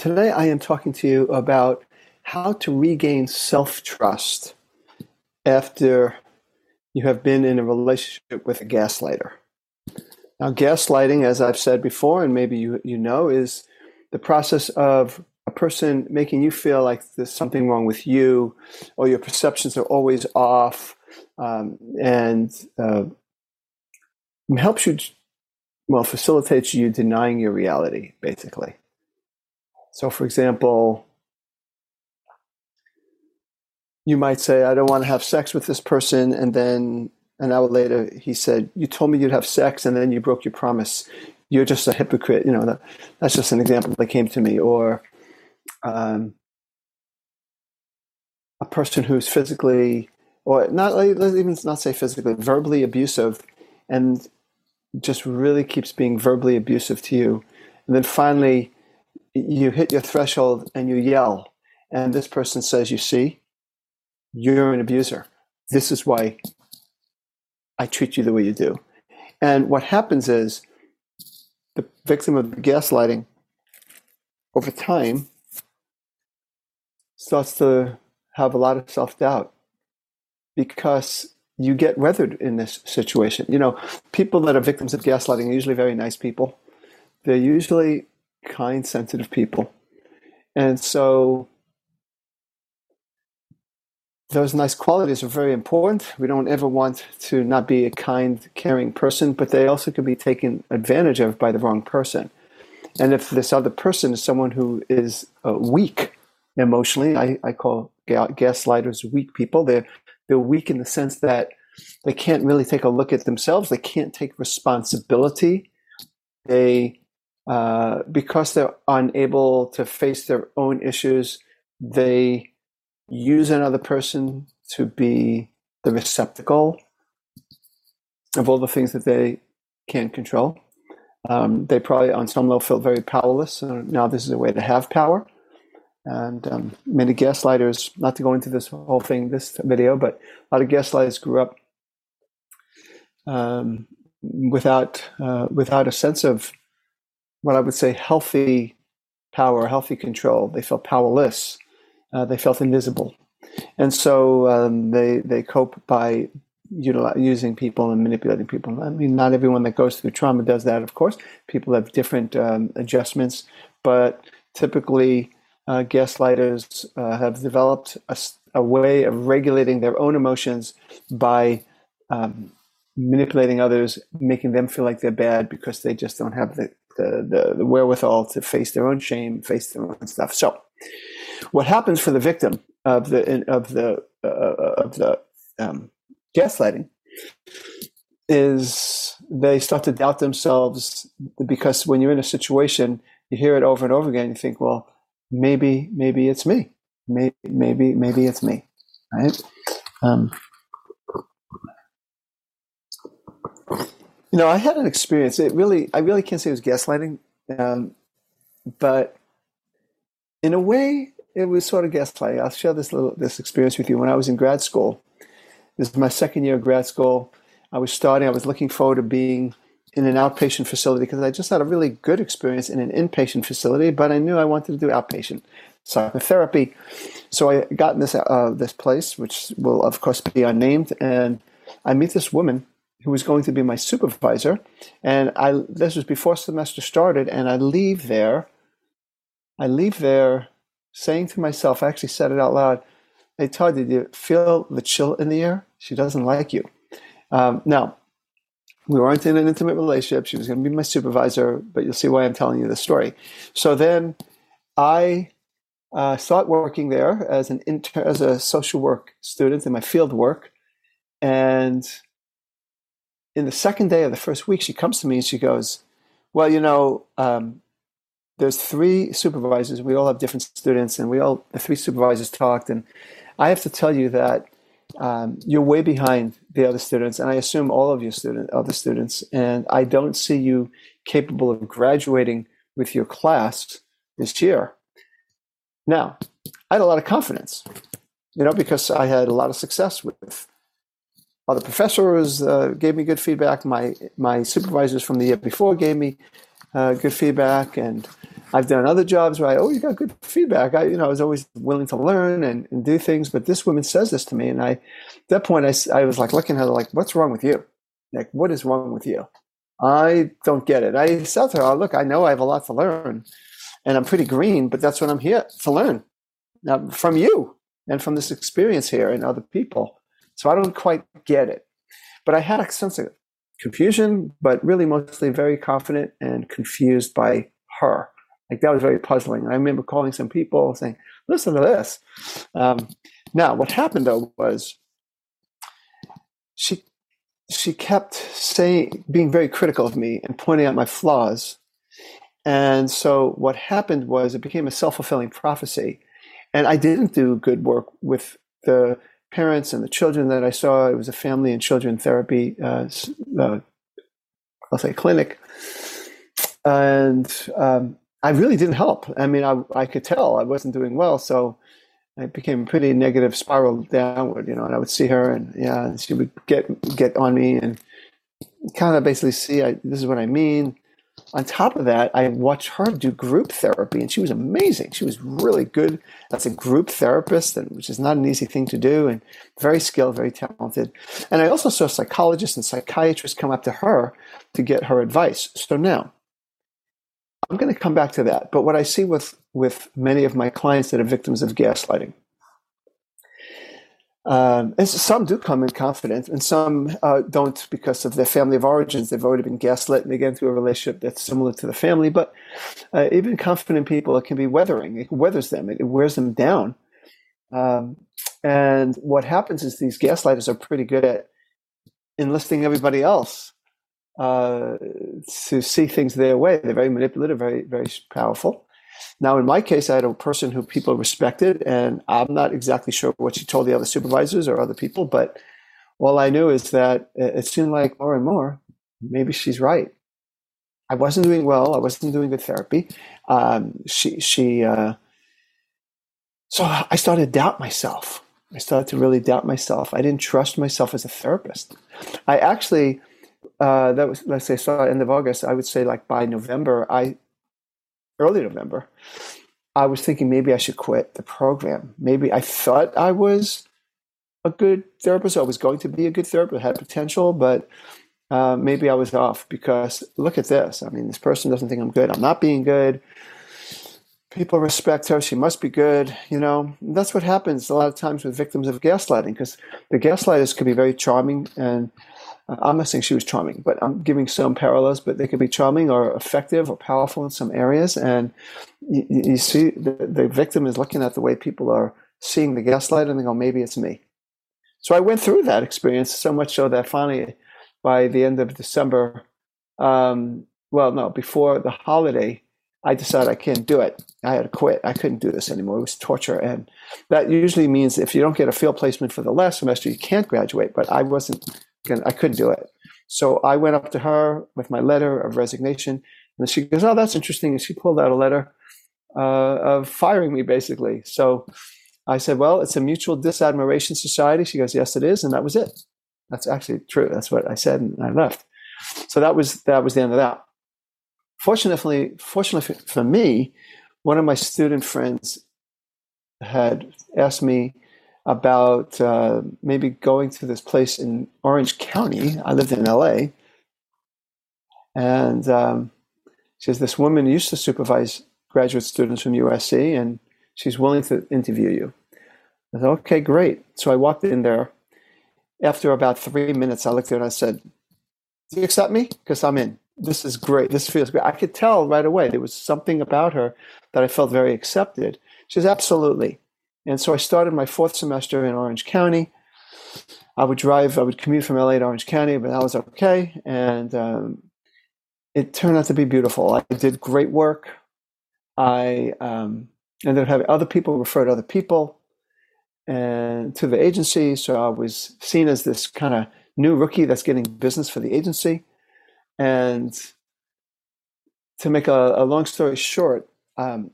Today I am talking to you about how to regain self trust after you have been in a relationship with a gaslighter. Now, gaslighting, as I've said before, and maybe you, you know, is the process of a person making you feel like there's something wrong with you or your perceptions are always off um, and uh, helps you, well, facilitates you denying your reality, basically. So, for example, you might say, I don't want to have sex with this person. And then an hour later, he said, You told me you'd have sex and then you broke your promise. You're just a hypocrite. You know, that, that's just an example that came to me. Or um, a person who's physically, or not let's even not say physically, verbally abusive and just really keeps being verbally abusive to you. And then finally, you hit your threshold and you yell, and this person says, You see, you're an abuser. This is why I treat you the way you do. And what happens is the victim of the gaslighting over time starts to have a lot of self doubt because you get weathered in this situation. You know, people that are victims of gaslighting are usually very nice people. They're usually kind, sensitive people. And so those nice qualities are very important. We don't ever want to not be a kind, caring person, but they also can be taken advantage of by the wrong person. And if this other person is someone who is uh, weak emotionally, I, I call gaslighters weak people. They're, they're weak in the sense that they can't really take a look at themselves. They can't take responsibility. They uh, because they're unable to face their own issues, they use another person to be the receptacle of all the things that they can't control. Um, they probably, on some level, feel very powerless. So now this is a way to have power. And um, many gaslighters, not to go into this whole thing, this video, but a lot of gaslighters grew up um, without uh, without a sense of what I would say healthy power, healthy control. They felt powerless. Uh, they felt invisible, and so um, they they cope by using people and manipulating people. I mean, not everyone that goes through trauma does that, of course. People have different um, adjustments, but typically, uh, gaslighters uh, have developed a, a, way of regulating their own emotions by um, manipulating others, making them feel like they're bad because they just don't have the the, the, the wherewithal to face their own shame, face their own stuff. So, what happens for the victim of the of the uh, of the um, gaslighting is they start to doubt themselves because when you're in a situation, you hear it over and over again. You think, well, maybe maybe it's me, maybe maybe maybe it's me, right? Um, You know, I had an experience. It really, I really can't say it was gaslighting, um, but in a way, it was sort of gaslighting. I'll share this little this experience with you. When I was in grad school, this is my second year of grad school. I was starting. I was looking forward to being in an outpatient facility because I just had a really good experience in an inpatient facility, but I knew I wanted to do outpatient psychotherapy. So I got in this uh, this place, which will of course be unnamed, and I meet this woman who was going to be my supervisor. And I this was before semester started, and I leave there. I leave there saying to myself, I actually said it out loud. Hey Todd, did you feel the chill in the air? She doesn't like you. Um, now, we weren't in an intimate relationship. She was going to be my supervisor, but you'll see why I'm telling you this story. So then I uh, start working there as an inter- as a social work student in my field work, and in the second day of the first week, she comes to me and she goes, Well, you know, um, there's three supervisors. We all have different students, and we all the three supervisors talked. And I have to tell you that um, you're way behind the other students, and I assume all of your student other students. And I don't see you capable of graduating with your class this year. Now, I had a lot of confidence, you know, because I had a lot of success with other professors. Uh, gave me good feedback. My my supervisors from the year before gave me uh, good feedback, and I've done other jobs where I always got good feedback. I, you know, I was always willing to learn and, and do things. But this woman says this to me, and I, at that point, I, I was like looking at her like, "What's wrong with you? Like, what is wrong with you?" I don't get it. I said to her, oh, "Look, I know I have a lot to learn, and I'm pretty green, but that's what I'm here to learn now, from you and from this experience here and other people. So I don't quite get it, but I had a sense of confusion, but really mostly very confident and confused by her. Like that was very puzzling. I remember calling some people saying, "Listen to this." Um, now, what happened though was she she kept saying, being very critical of me and pointing out my flaws. And so what happened was it became a self fulfilling prophecy. And I didn't do good work with the parents and the children that I saw. It was a family and children therapy, uh, uh, I'll say clinic. And um, I really didn't help. I mean, I, I could tell I wasn't doing well. So it became a pretty negative spiral downward, you know, and I would see her and yeah, she would get, get on me and kind of basically see, I, this is what I mean. On top of that, I watched her do group therapy and she was amazing. She was really good as a group therapist, and, which is not an easy thing to do, and very skilled, very talented. And I also saw psychologists and psychiatrists come up to her to get her advice. So now, I'm going to come back to that. But what I see with, with many of my clients that are victims of gaslighting, um, and some do come in confident, and some uh, don't because of their family of origins. They've already been gaslit and they into a relationship that's similar to the family. But uh, even confident people, it can be weathering. It weathers them. It, it wears them down. Um, and what happens is these gaslighters are pretty good at enlisting everybody else uh, to see things their way. They're very manipulative, very very powerful. Now, in my case, I had a person who people respected, and I'm not exactly sure what she told the other supervisors or other people, but all I knew is that it seemed like more and more, maybe she's right. I wasn't doing well. I wasn't doing good therapy. Um, she, she, uh, so I started to doubt myself. I started to really doubt myself. I didn't trust myself as a therapist. I actually, uh, that was, let's say, started end of August. I would say, like by November, I early November, I was thinking maybe I should quit the program. Maybe I thought I was a good therapist. I was going to be a good therapist, had potential, but uh, maybe I was off because look at this. I mean, this person doesn't think I'm good. I'm not being good. People respect her. She must be good. You know, that's what happens a lot of times with victims of gaslighting because the gaslighters could be very charming and I'm not saying she was charming, but I'm giving some parallels, but they could be charming or effective or powerful in some areas. And you, you see, the, the, victim is looking at the way people are seeing the gaslight and they go, maybe it's me. So I went through that experience so much so that finally, by the end of December, um, well, no, before the holiday, I decided I can't do it. I had to quit. I couldn't do this anymore. It was torture. And that usually means if you don't get a field placement for the last semester, you can't graduate. But I wasn't I couldn't do it. So I went up to her with my letter of resignation, and she goes, "Oh, that's interesting." And she pulled out a letter uh, of firing me, basically. So I said, "Well, it's a mutual disadmiration society." She goes, "Yes, it is," and that was it. That's actually true. That's what I said, and I left. So that was that was the end of that. Fortunately, fortunately for me, one of my student friends had asked me about uh, maybe going to this place in Orange County. I lived in LA. And um, she says, This woman used to supervise graduate students from USC, and she's willing to interview you. I said, Okay, great. So I walked in there. After about three minutes, I looked at her and I said, Do you accept me? Because I'm in. This is great. This feels great. I could tell right away there was something about her that I felt very accepted. She says, Absolutely. And so I started my fourth semester in Orange County. I would drive, I would commute from LA to Orange County, but that was okay. And um, it turned out to be beautiful. I did great work. I um, ended up having other people refer to other people and to the agency. So I was seen as this kind of new rookie that's getting business for the agency. And to make a, a long story short, um,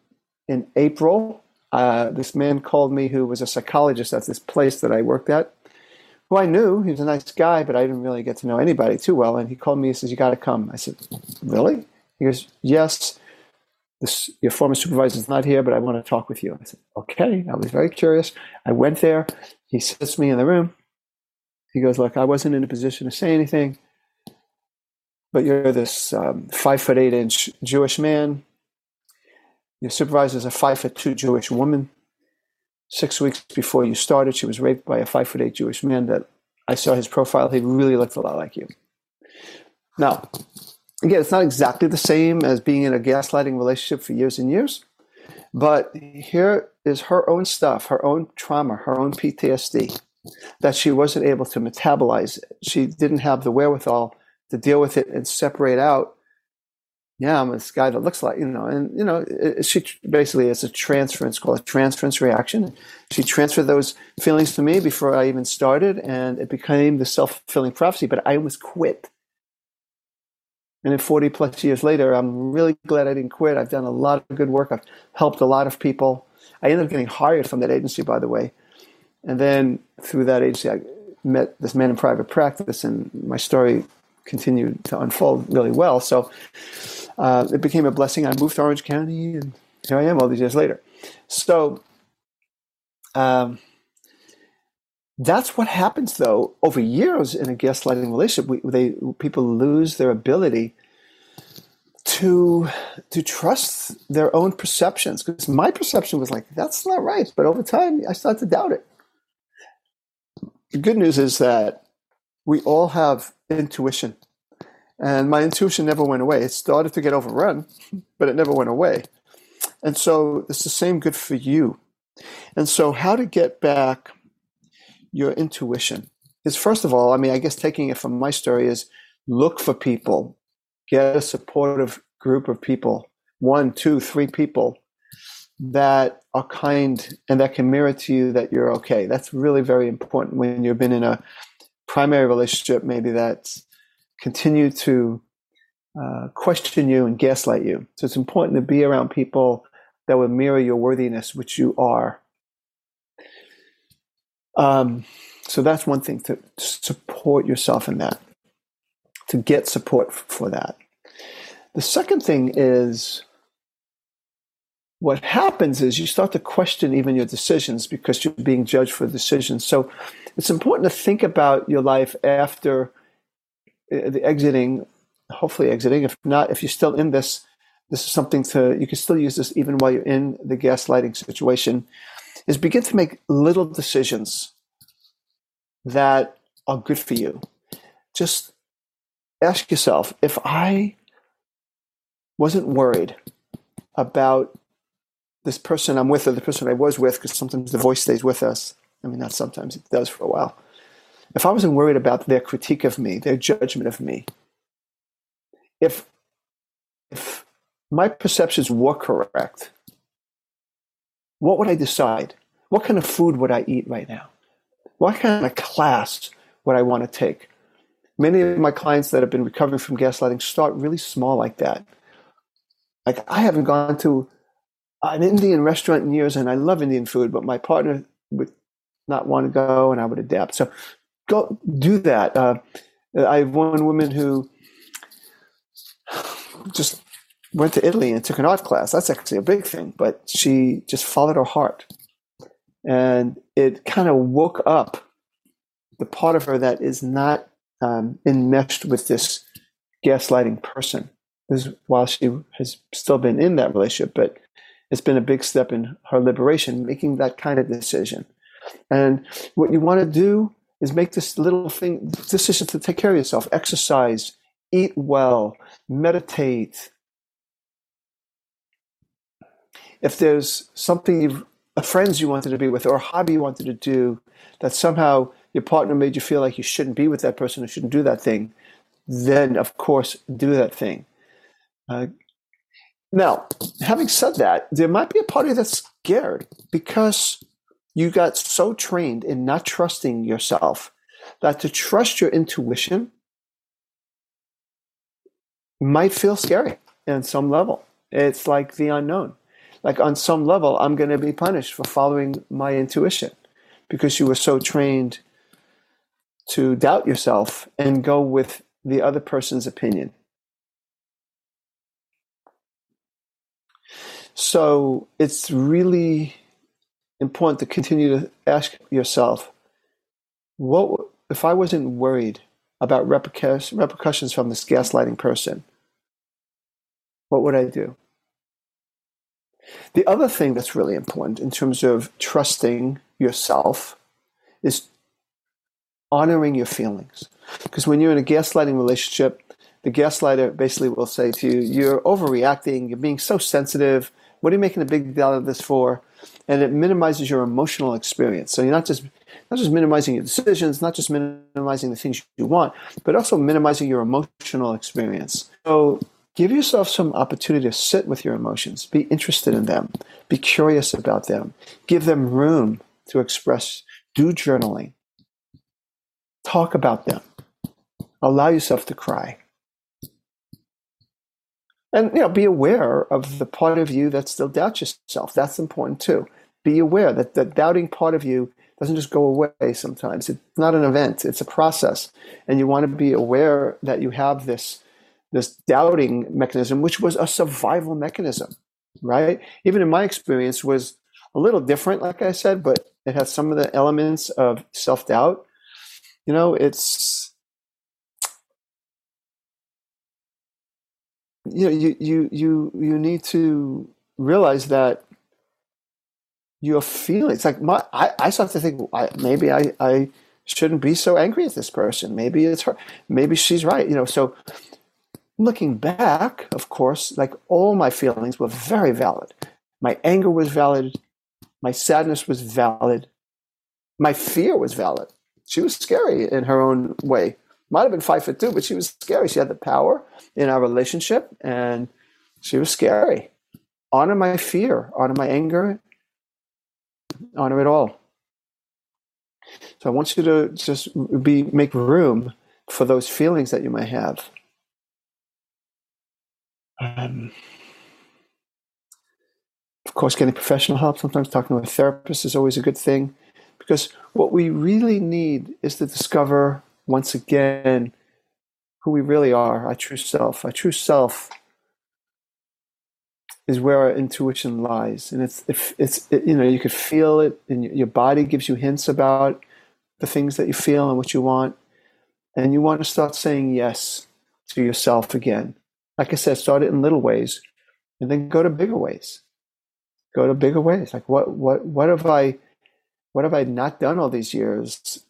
in April, uh, this man called me who was a psychologist at this place that I worked at, who I knew. He was a nice guy, but I didn't really get to know anybody too well. And he called me and says, You got to come. I said, Really? He goes, Yes. This, your former supervisor is not here, but I want to talk with you. I said, Okay. I was very curious. I went there. He sits me in the room. He goes, Look, I wasn't in a position to say anything, but you're this um, five foot eight inch Jewish man your supervisor is a five foot two Jewish woman. Six weeks before you started, she was raped by a five foot eight Jewish man that I saw his profile. He really looked a lot like you. Now, again, it's not exactly the same as being in a gaslighting relationship for years and years, but here is her own stuff, her own trauma, her own PTSD that she wasn't able to metabolize. She didn't have the wherewithal to deal with it and separate out yeah, I'm this guy that looks like, you know, and, you know, it, she basically, it's a transference called a transference reaction. She transferred those feelings to me before I even started, and it became the self fulfilling prophecy, but I almost quit. And then 40 plus years later, I'm really glad I didn't quit. I've done a lot of good work. I've helped a lot of people. I ended up getting hired from that agency, by the way. And then through that agency, I met this man in private practice, and my story continued to unfold really well. So, uh, it became a blessing. I moved to Orange County, and here I am all these years later. So, um, that's what happens, though, over years in a gaslighting relationship. We, they people lose their ability to to trust their own perceptions because my perception was like that's not right, but over time I started to doubt it. The good news is that we all have intuition and my intuition never went away. It started to get overrun, but it never went away. And so it's the same good for you. And so, how to get back your intuition is first of all, I mean, I guess taking it from my story is look for people, get a supportive group of people, one, two, three people that are kind and that can mirror to you that you're okay. That's really very important when you've been in a primary relationship, maybe that's continue to uh, question you and gaslight you. So it's important to be around people that will mirror your worthiness, which you are. Um, so that's one thing to support yourself in that, to get support for that. The second thing is what happens is you start to question even your decisions because you're being judged for decisions. So it's important to think about your life after Uh, the exiting, hopefully exiting. If not, if you're still in this, this is something to you can still use this even while you're in the gaslighting situation. Is begin to make little decisions that are good for you. Just ask yourself if I wasn't worried about this person I'm with or the person I was with, because sometimes the voice stays with us. I mean, not sometimes, it does for a while if I wasn't worried about their critique of me, their judgment of me, if if my perceptions were correct, what would I decide? What kind of food would I eat right now? What kind of class would I want to take? Many of my clients that have been recovering from gaslighting start really small like that. Like I haven't gone to an Indian restaurant in years, and I love Indian food, but my partner would not want to go, and I would adapt. So go do that. Uh, I have one woman who just went to Italy and took an art class. That's actually a big thing, but she just followed her heart. And it kind of woke up the part of her that is not um, enmeshed with this gaslighting person. This while she has still been in that relationship, but it's been a big step in her liberation, making that kind of decision. And what you want to do is make this little thing decision to take care of yourself, exercise, eat well, meditate. If there's something you've a friends you wanted to be with or a hobby you wanted to do that somehow your partner made you feel like you shouldn't be with that person or shouldn't do that thing, then of course do that thing. Uh, Now, having said that, there might be a part of you that's scared because you got so trained in not trusting yourself that to trust your intuition might feel scary on some level. It's like the unknown. Like on some level, I'm going to be punished for following my intuition because you were so trained to doubt yourself and go with the other person's opinion. So it's really important to continue to ask yourself what if I wasn't worried about repercussions from this gaslighting person, what would I do? The other thing that's really important in terms of trusting yourself is honoring your feelings. Because when you're in a gaslighting relationship, the gaslighter basically will say to you, You're overreacting, you're being so sensitive. What are you making a big deal out of this for? And it minimizes your emotional experience. So you're not just not just minimizing your decisions, not just minimizing the things you want, but also minimizing your emotional experience. So give yourself some opportunity to sit with your emotions, be interested in them, be curious about them, give them room to express, do journaling, talk about them, allow yourself to cry. And you know, be aware of the part of you that still doubts yourself. That's important too. Be aware that the doubting part of you doesn't just go away sometimes. It's not an event, it's a process. And you want to be aware that you have this, this doubting mechanism, which was a survival mechanism, right? Even in my experience was a little different, like I said, but it has some of the elements of self-doubt. You know, it's you know, you you you you need to realize that your feelings. Like my, I, I start to think I, maybe I, I shouldn't be so angry at this person. Maybe it's her. Maybe she's right. You know. So looking back, of course, like all my feelings were very valid. My anger was valid. My sadness was valid. My fear was valid. She was scary in her own way. Might have been five foot two, but she was scary. She had the power in our relationship, and she was scary. Honor my fear, honor my anger, honor it all. So I want you to just be make room for those feelings that you might have. Um, of course, getting professional help, sometimes talking to a therapist is always a good thing because what we really need is to discover once again who we really are, our true self. Our true self is where our intuition lies, and it's if it's it, you know you could feel it, and your body gives you hints about the things that you feel and what you want, and you want to start saying yes to yourself again. Like I said, start it in little ways, and then go to bigger ways. Go to bigger ways. Like what what what have I what have I not done all these years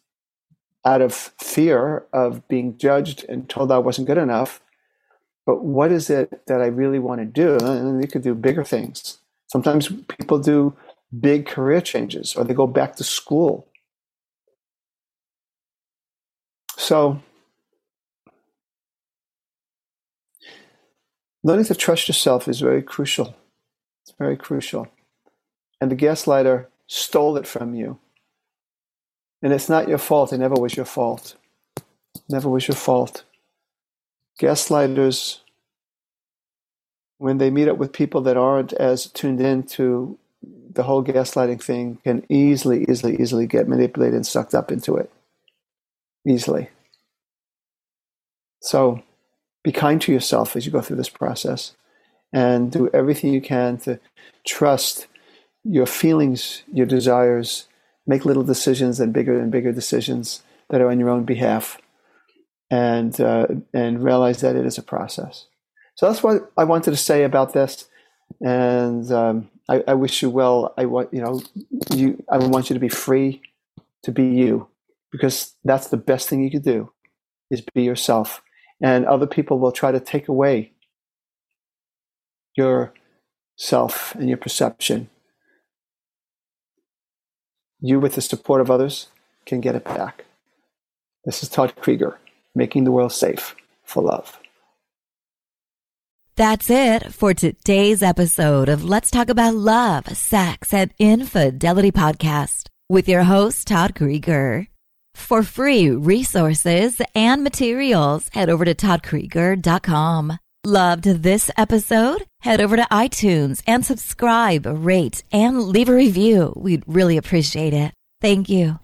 out of fear of being judged and told I wasn't good enough? but what is it that I really want to do? And you could do bigger things. Sometimes people do big career changes or they go back to school. So, learning to trust yourself is very crucial. It's very crucial. And the gaslighter stole it from you. And it's not your fault. It never was your fault. Never was your fault gaslighters, when they meet up with people that aren't as tuned in to the whole gaslighting thing, can easily, easily, easily get manipulated and sucked up into it. Easily. So be kind to yourself as you go through this process and do everything you can to trust your feelings, your desires, make little decisions and bigger and bigger decisions that are on your own behalf and uh, and realize that it is a process. So that's what I wanted to say about this, and um, I, I, wish you well. I want you know you. I want you to be free to be you, because that's the best thing you could do, is be yourself. And other people will try to take away your self and your perception. You, with the support of others, can get it back. This is Todd Creager making the world safe for love. That's it for today's episode of Let's Talk About Love, Sex, and Infidelity podcast with your host, Todd Creager. For free resources and materials, head over to toddcreager.com. Loved this episode? Head over to iTunes and subscribe, rate, and leave a review. We'd really appreciate it. Thank you.